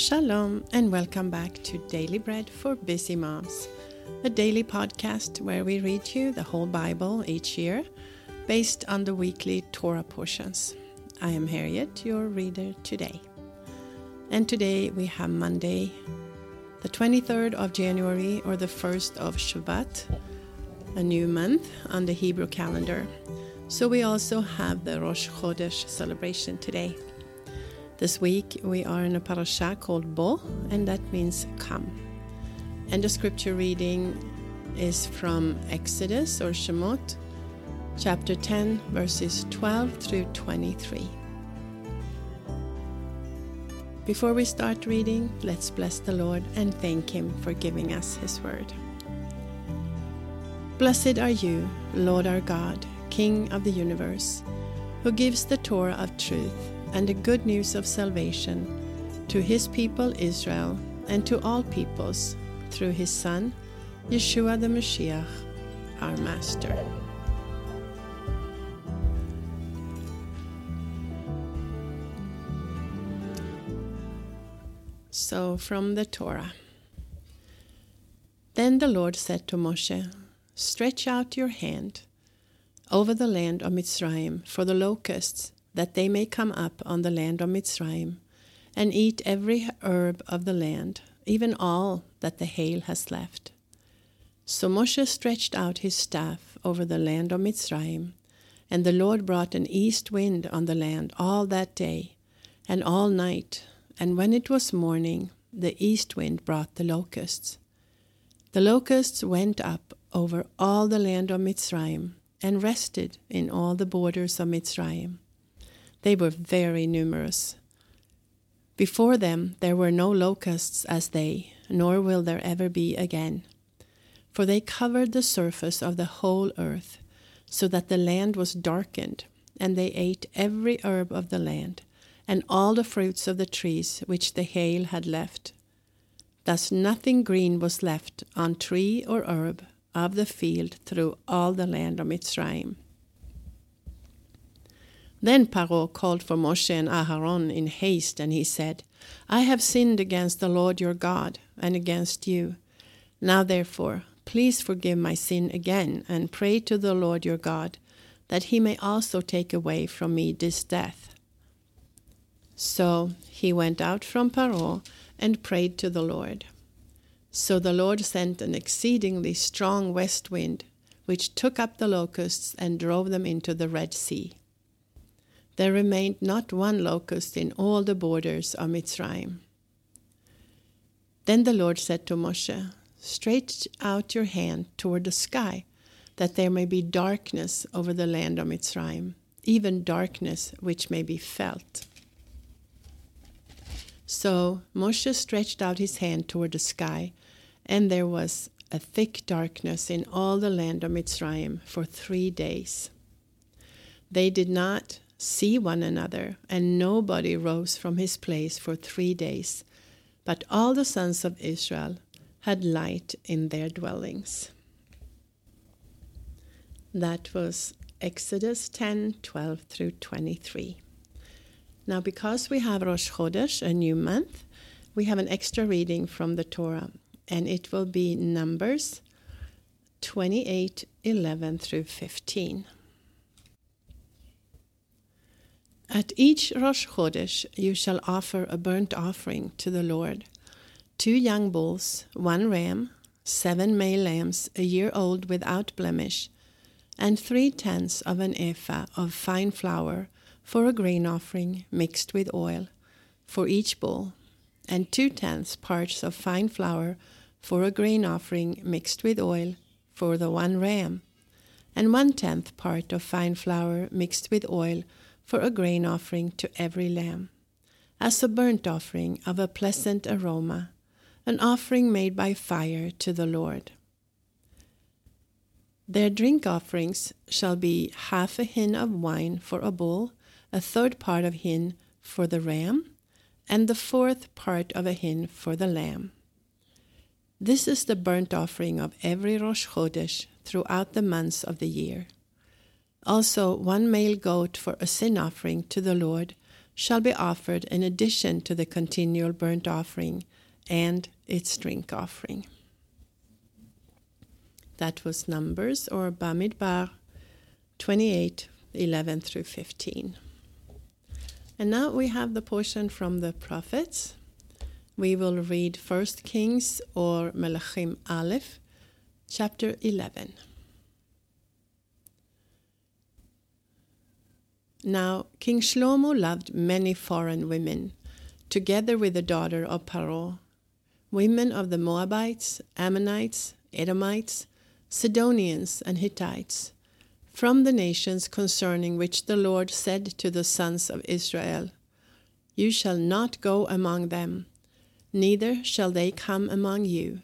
Shalom, and welcome back to Daily Bread for Busy Moms, a daily podcast where we read you the whole Bible each year based on the weekly Torah portions. I am Harriet, your reader today. And today we have Monday, the 23rd of January or the 1st of Shevat, a new month on the Hebrew calendar. So we also have the Rosh Chodesh celebration today. This week we are in a parasha called Bo, and that means come. And the scripture reading is from Exodus or Shemot, chapter 10, verses 12 through 23. Before we start reading, let's bless the Lord and thank Him for giving us His word. Blessed are you, Lord our God, King of the universe, who gives the Torah of truth and the good news of salvation to his people Israel and to all peoples through his Son, Yeshua the Mashiach, our Master. So, from the Torah. Then the Lord said to Moshe, Stretch out your hand over the land of Mitzrayim for the locusts that they may come up on the land of Mitzrayim, and eat every herb of the land, even all that the hail has left. So Moshe stretched out his staff over the land of Mitzrayim, and the Lord brought an east wind on the land all that day and all night, and when it was morning, the east wind brought the locusts. The locusts went up over all the land of Mitzrayim and rested in all the borders of Mitzrayim. They were very numerous. Before them there were no locusts as they, nor will there ever be again. For they covered the surface of the whole earth, so that the land was darkened, and they ate every herb of the land, and all the fruits of the trees which the hail had left. Thus nothing green was left on tree or herb of the field through all the land of Mitzrayim. Then Paro called for Moshe and Aharon in haste, and he said, I have sinned against the Lord your God and against you. Now therefore, please forgive my sin again, and pray to the Lord your God, that he may also take away from me this death. So he went out from Paro and prayed to the Lord. So the Lord sent an exceedingly strong west wind, which took up the locusts and drove them into the Red Sea there remained not one locust in all the borders of Mitzrayim. Then the Lord said to Moshe, Stretch out your hand toward the sky, that there may be darkness over the land of Mitzrayim, even darkness which may be felt. So Moshe stretched out his hand toward the sky, and there was a thick darkness in all the land of Mitzrayim for three days. They did not see one another, and nobody rose from his place for three days. But all the sons of Israel had light in their dwellings. That was Exodus 10 12 through 23. Now, because we have Rosh Chodesh, a new month, we have an extra reading from the Torah, and it will be Numbers 28 11 through 15. At each Rosh Chodesh you shall offer a burnt offering to the Lord. Two young bulls, one ram, seven male lambs a year old without blemish, and three tenths of an ephah of fine flour for a grain offering mixed with oil for each bull, and two tenths parts of fine flour for a grain offering mixed with oil for the one ram, and one tenth part of fine flour mixed with oil for a grain offering to every lamb, as a burnt offering of a pleasant aroma, an offering made by fire to the Lord. Their drink offerings shall be half a hin of wine for a bull, a third part of hin for the ram, and the fourth part of a hin for the lamb. This is the burnt offering of every Rosh Chodesh throughout the months of the year. Also, one male goat for a sin offering to the Lord shall be offered in addition to the continual burnt offering and its drink offering. That was Numbers or Bamidbar 28 11 through 15. And now we have the portion from the prophets. We will read 1 Kings or Melachim Aleph, chapter 11. Now, King Shlomo loved many foreign women, together with the daughter of Paro, women of the Moabites, Ammonites, Edomites, Sidonians, and Hittites, from the nations concerning which the Lord said to the sons of Israel, You shall not go among them, neither shall they come among you,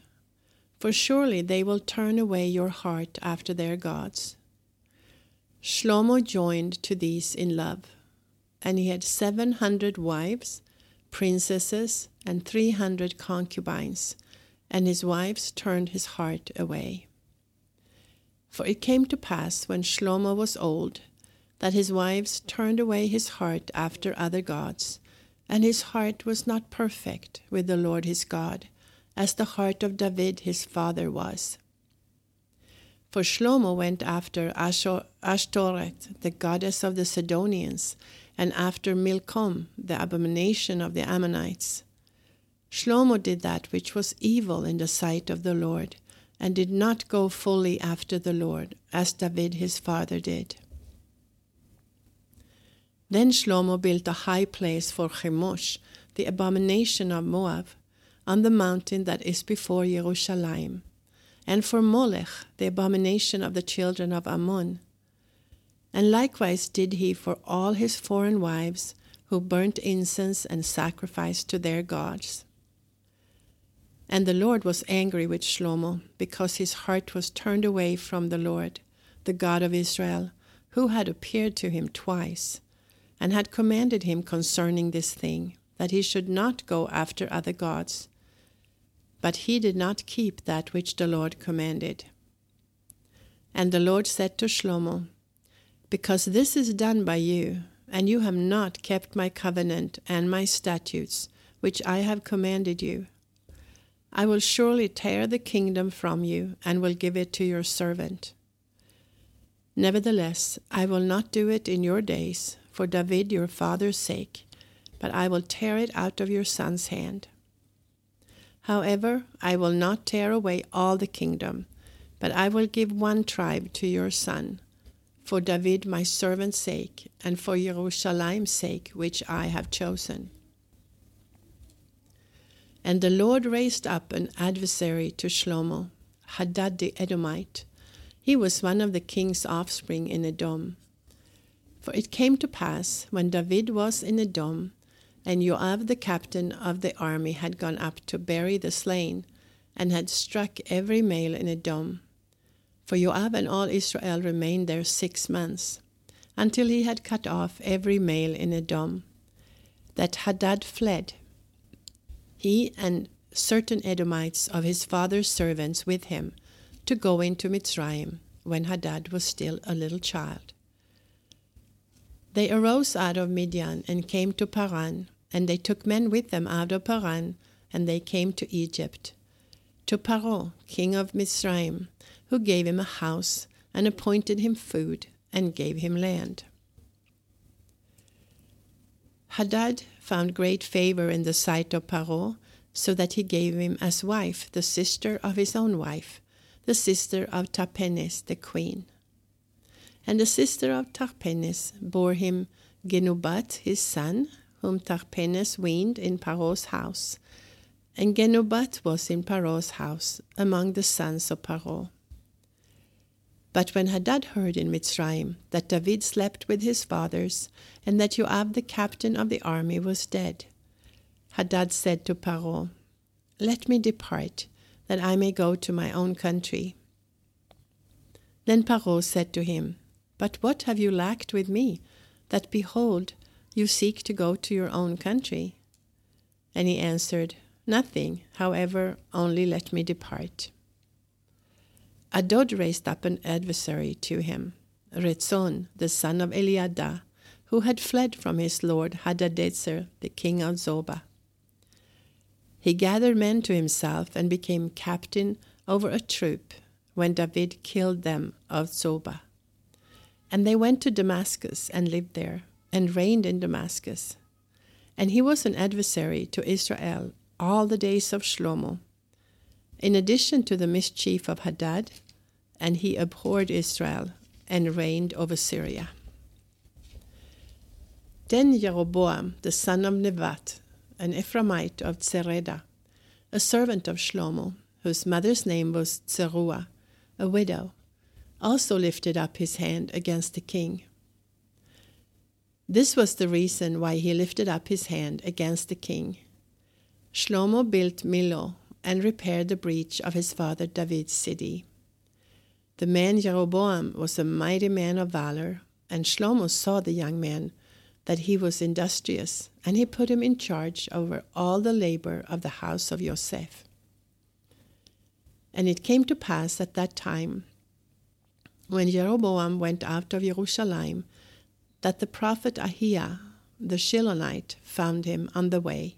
for surely they will turn away your heart after their gods. Shlomo joined to these in love, and he had seven hundred wives, princesses, and three hundred concubines, and his wives turned his heart away. For it came to pass when Shlomo was old that his wives turned away his heart after other gods, and his heart was not perfect with the Lord his God, as the heart of David his father was. For Shlomo went after Ashtoreth, the goddess of the Sidonians, and after Milcom, the abomination of the Ammonites. Shlomo did that which was evil in the sight of the Lord, and did not go fully after the Lord, as David his father did. Then Shlomo built a high place for Chemosh, the abomination of Moab, on the mountain that is before Jerusalem and for Molech, the abomination of the children of Ammon. And likewise did he for all his foreign wives who burnt incense and sacrificed to their gods. And the Lord was angry with Shlomo, because his heart was turned away from the Lord, the God of Israel, who had appeared to him twice, and had commanded him concerning this thing, that he should not go after other gods, but he did not keep that which the Lord commanded. And the Lord said to Shlomo, Because this is done by you, and you have not kept my covenant and my statutes, which I have commanded you, I will surely tear the kingdom from you and will give it to your servant. Nevertheless, I will not do it in your days, for David your father's sake, but I will tear it out of your son's hand. However, I will not tear away all the kingdom, but I will give one tribe to your son, for David my servant's sake, and for Jerusalem's sake, which I have chosen. And the Lord raised up an adversary to Shlomo, Hadad the Edomite. He was one of the king's offspring in Edom. For it came to pass, when David was in Edom, and Joab the captain of the army had gone up to bury the slain, and had struck every male in Edom. For Joab and all Israel remained there six months, until he had cut off every male in Edom. That Hadad fled, he and certain Edomites of his father's servants with him, to go into Mitzrayim, when Hadad was still a little child. They arose out of Midian and came to Paran, and they took men with them out of Paran, and they came to Egypt, to Paro, king of Mitzrayim, who gave him a house, and appointed him food, and gave him land. Hadad found great favor in the sight of Paro, so that he gave him as wife the sister of his own wife, the sister of Tahpenes the queen. And the sister of Tahpenes bore him Genubat his son, whom Tahpenes weaned in Paro's house. And Genubat was in Paro's house, among the sons of Paro. But when Hadad heard in Mitzrayim that David slept with his fathers, and that Joab the captain of the army was dead, Hadad said to Paro, Let me depart, that I may go to my own country. Then Paro said to him, But what have you lacked with me, that behold, you seek to go to your own country? And he answered, Nothing, however, only let me depart. Adod raised up an adversary to him, Rezon, the son of Eliada, who had fled from his lord Hadadezer, the king of Zobah. He gathered men to himself and became captain over a troop when David killed them of Zobah. And they went to Damascus and lived there, and reigned in Damascus. And he was an adversary to Israel all the days of Shlomo. In addition to the mischief of Hadad, and he abhorred Israel and reigned over Syria. Then Jeroboam, the son of Nevat, an Ephraimite of Zereda, a servant of Shlomo, whose mother's name was Zeruah, a widow, also lifted up his hand against the king. This was the reason why he lifted up his hand against the king. Shlomo built Millo and repaired the breach of his father David's city. The man Jeroboam was a mighty man of valor, and Shlomo saw the young man that he was industrious, and he put him in charge over all the labor of the house of Yosef. And it came to pass at that time, when Jeroboam went out of Jerusalem, that the prophet Ahijah the Shilonite found him on the way.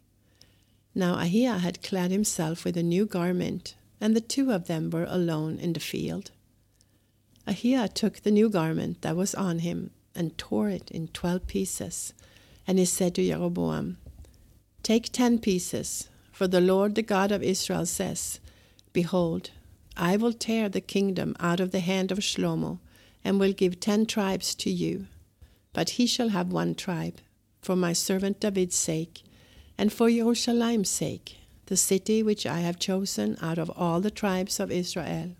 Now Ahijah had clad himself with a new garment, and the two of them were alone in the field. Ahijah took the new garment that was on him and tore it in twelve pieces. And he said to Jeroboam, Take ten pieces, for the Lord the God of Israel says, Behold, I will tear the kingdom out of the hand of Shlomo, and will give ten tribes to you. But he shall have one tribe, for my servant David's sake, and for Jerusalem's sake, the city which I have chosen out of all the tribes of Israel.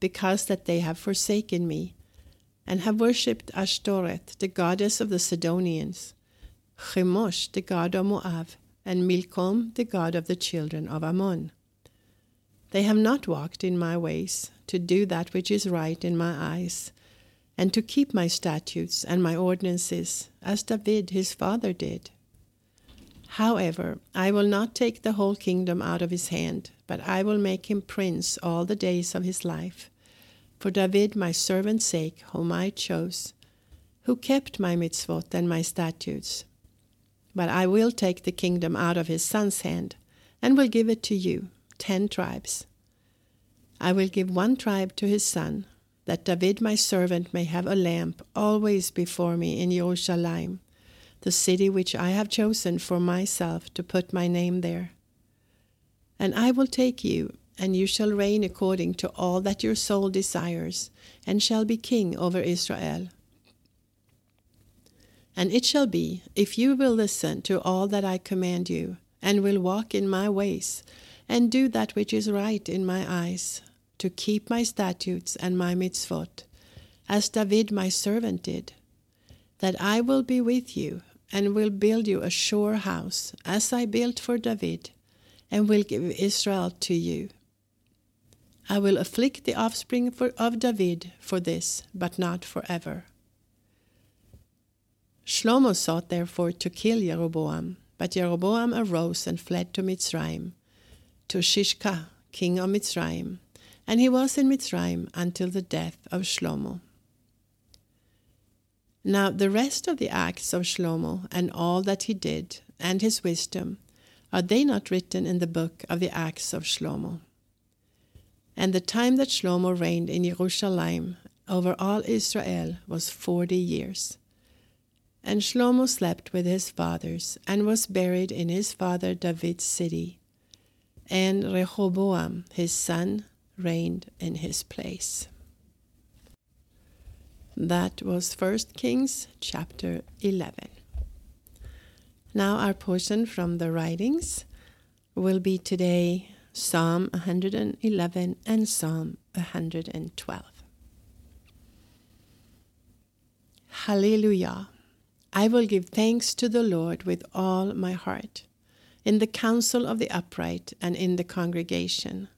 Because that they have forsaken me, and have worshipped Ashtoreth, the goddess of the Sidonians, Chemosh, the god of Moab, and Milcom, the god of the children of Ammon. They have not walked in my ways, to do that which is right in my eyes, and to keep my statutes and my ordinances, as David his father did. However, I will not take the whole kingdom out of his hand, but I will make him prince all the days of his life. For David my servant's sake, whom I chose, who kept my mitzvot and my statutes. But I will take the kingdom out of his son's hand, and will give it to you, ten tribes. I will give one tribe to his son, that David my servant may have a lamp always before me in Jerusalem, the city which I have chosen for myself to put my name there. And I will take you, and you shall reign according to all that your soul desires, and shall be king over Israel. And it shall be, if you will listen to all that I command you, and will walk in my ways, and do that which is right in my eyes, to keep my statutes and my mitzvot, as David my servant did, that I will be with you, and will build you a sure house, as I built for David, and will give Israel to you. I will afflict the offspring for, of David for this, but not forever. Shlomo sought therefore to kill Jeroboam, but Jeroboam arose and fled to Mitzrayim to Shishak, king of Mitzrayim, and he was in Mitzrayim until the death of Shlomo. Now the rest of the acts of Shlomo and all that he did, and his wisdom, are they not written in the book of the acts of Shlomo? And the time that Shlomo reigned in Jerusalem over all Israel was forty years. And Shlomo slept with his fathers, and was buried in his father David's city and Rehoboam, his son, reigned in his place. That was 1 Kings chapter 11. Now, our portion from the writings will be today Psalm 111 and Psalm 112. Hallelujah! I will give thanks to the Lord with all my heart in the council of the upright and in the congregation.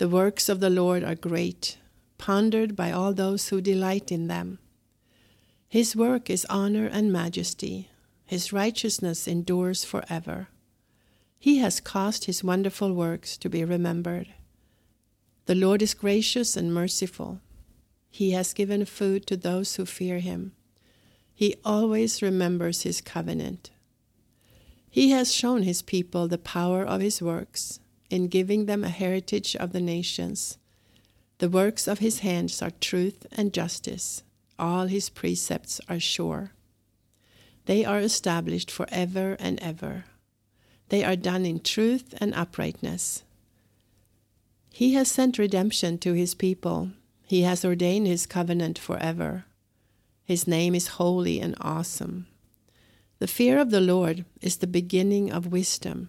The works of the Lord are great, pondered by all those who delight in them. His work is honor and majesty, his righteousness endures forever. He has caused his wonderful works to be remembered. The Lord is gracious and merciful. He has given food to those who fear him. He always remembers his covenant. He has shown his people the power of his works in giving them a heritage of the nations. The works of his hands are truth and justice. All his precepts are sure. They are established for ever and ever. They are done in truth and uprightness. He has sent redemption to his people. He has ordained his covenant forever. His name is holy and awesome. The fear of the Lord is the beginning of wisdom.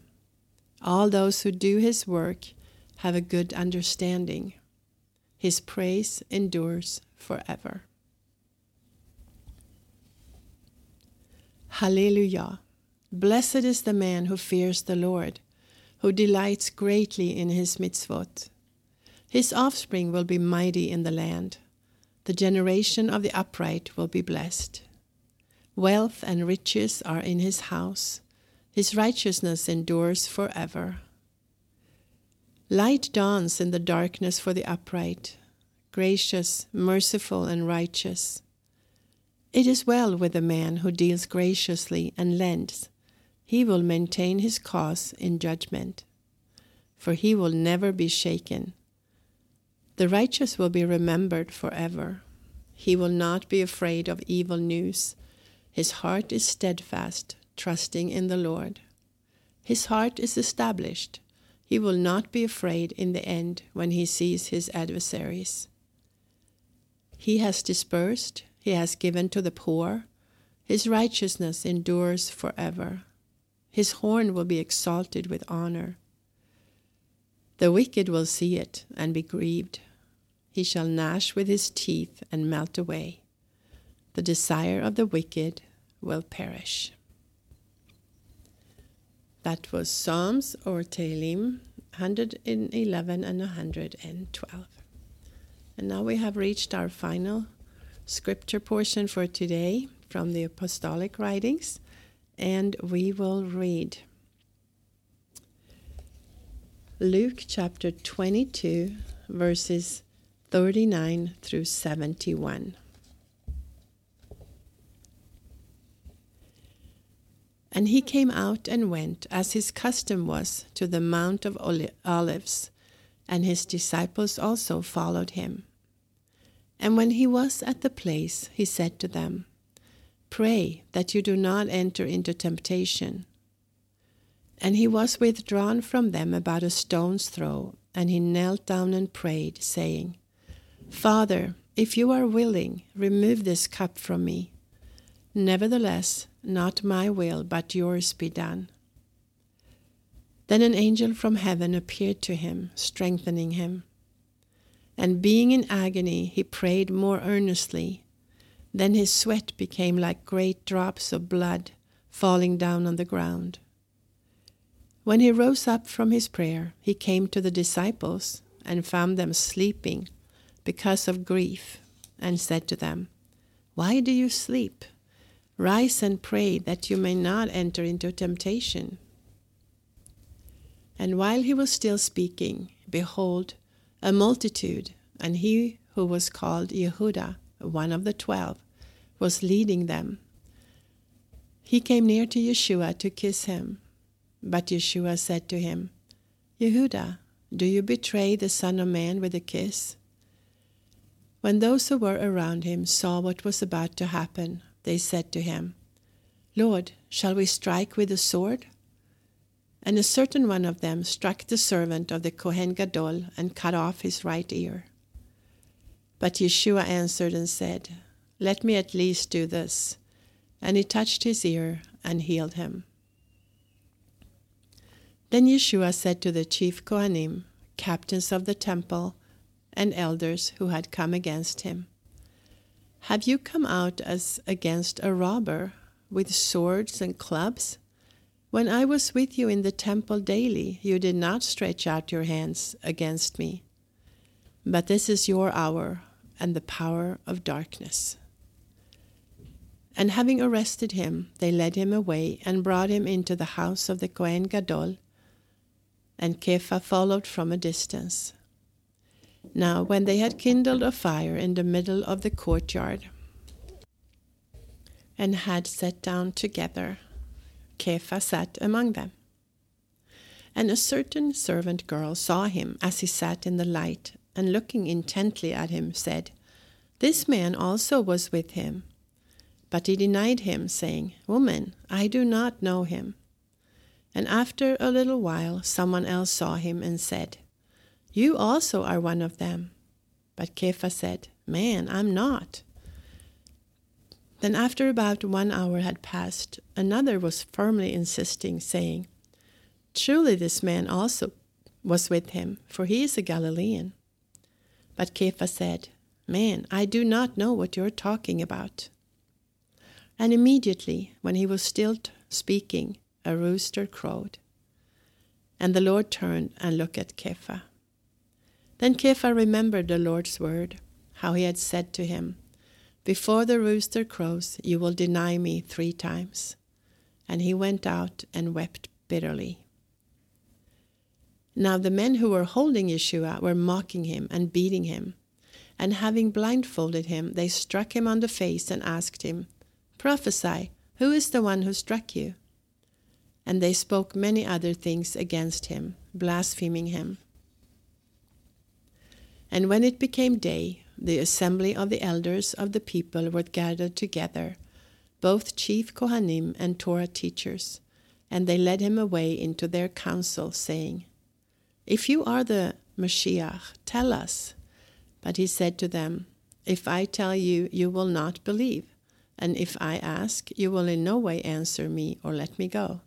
All those who do his work have a good understanding. His praise endures forever. Hallelujah. Blessed is the man who fears the Lord, who delights greatly in his mitzvot. His offspring will be mighty in the land. The generation of the upright will be blessed. Wealth and riches are in his house. His righteousness endures forever. Light dawns in the darkness for the upright, gracious, merciful, and righteous. It is well with the man who deals graciously and lends. He will maintain his cause in judgment, for he will never be shaken. The righteous will be remembered forever. He will not be afraid of evil news. His heart is steadfast, trusting in the Lord. His heart is established. He will not be afraid in the end when he sees his adversaries. He has dispersed, he has given to the poor. His righteousness endures forever. His horn will be exalted with honor. The wicked will see it and be grieved. He shall gnash with his teeth and melt away. The desire of the wicked will perish. That was Psalms or Tehillim 111 and 112. And now we have reached our final scripture portion for today from the Apostolic Writings, and we will read Luke chapter 22, verses 39 through 71. And he came out and went, as his custom was, to the Mount of Olives, and his disciples also followed him. And when he was at the place, he said to them, Pray that you do not enter into temptation. And he was withdrawn from them about a stone's throw, and he knelt down and prayed, saying, Father, if you are willing, remove this cup from me. Nevertheless, not my will, but yours be done. Then an angel from heaven appeared to him, strengthening him. And being in agony, he prayed more earnestly. Then his sweat became like great drops of blood falling down on the ground. When he rose up from his prayer, he came to the disciples and found them sleeping because of grief, and said to them, Why do you sleep? Rise and pray that you may not enter into temptation. And while he was still speaking, behold, a multitude, and he who was called Yehuda, one of the twelve, was leading them. He came near to Yeshua to kiss him. But Yeshua said to him, Yehuda, do you betray the Son of Man with a kiss? When those who were around him saw what was about to happen, they said to him, Lord, shall we strike with the sword? And a certain one of them struck the servant of the Kohen Gadol and cut off his right ear. But Yeshua answered and said, Let me at least do this. And he touched his ear and healed him. Then Yeshua said to the chief Kohanim, captains of the temple, and elders who had come against him, have you come out as against a robber with swords and clubs? When I was with you in the temple daily, you did not stretch out your hands against me. But this is your hour and the power of darkness. And having arrested him, they led him away and brought him into the house of the Kohen Gadol. And Kepha followed from a distance. Now, when they had kindled a fire in the middle of the courtyard, and had sat down together. Kepha sat among them. And a certain servant girl saw him as he sat in the light, and looking intently at him, said, This man also was with him. But he denied him, saying, Woman, I do not know him. And after a little while, someone else saw him and said, You also are one of them. But Kepha said, Man, I'm not. Then, after about one hour had passed, another was firmly insisting, saying, Truly, this man also was with him, for he is a Galilean. But Kepha said, Man, I do not know what you are talking about. And immediately, when he was still speaking, a rooster crowed. And the Lord turned and looked at Kepha. Then Kepha remembered the Lord's word, how he had said to him, Before the rooster crows, you will deny me three times. And he went out and wept bitterly. Now the men who were holding Yeshua were mocking him and beating him. And having blindfolded him, they struck him on the face and asked him, Prophesy, who is the one who struck you? And they spoke many other things against him, blaspheming him. And when it became day, the assembly of the elders of the people were gathered together, both chief Kohanim and Torah teachers, and they led him away into their council, saying, If you are the Mashiach, tell us. But he said to them, If I tell you, you will not believe, and if I ask, you will in no way answer me or let me go.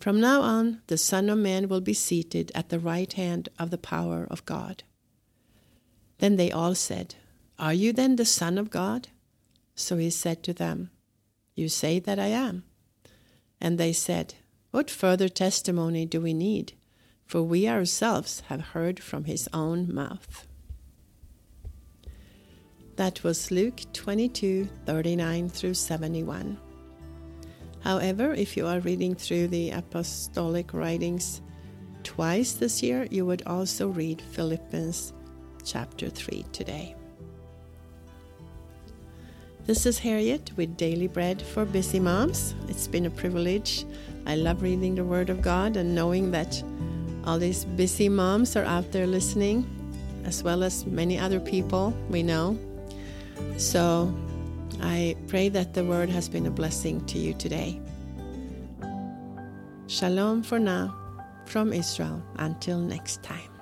From now on, the Son of Man will be seated at the right hand of the power of God. Then they all said, Are you then the Son of God? So he said to them, You say that I am. And they said, What further testimony do we need? For we ourselves have heard from his own mouth. That was Luke 22 39 through 71. However, if you are reading through the apostolic writings twice this year, you would also read Philippians chapter 3 today. This is Harriet with Daily Bread for Busy Moms. It's been a privilege. I love reading the Word of God and knowing that all these busy moms are out there listening, as well as many other people we know. So I pray that the Word has been a blessing to you today. Shalom for now from Israel. Until next time.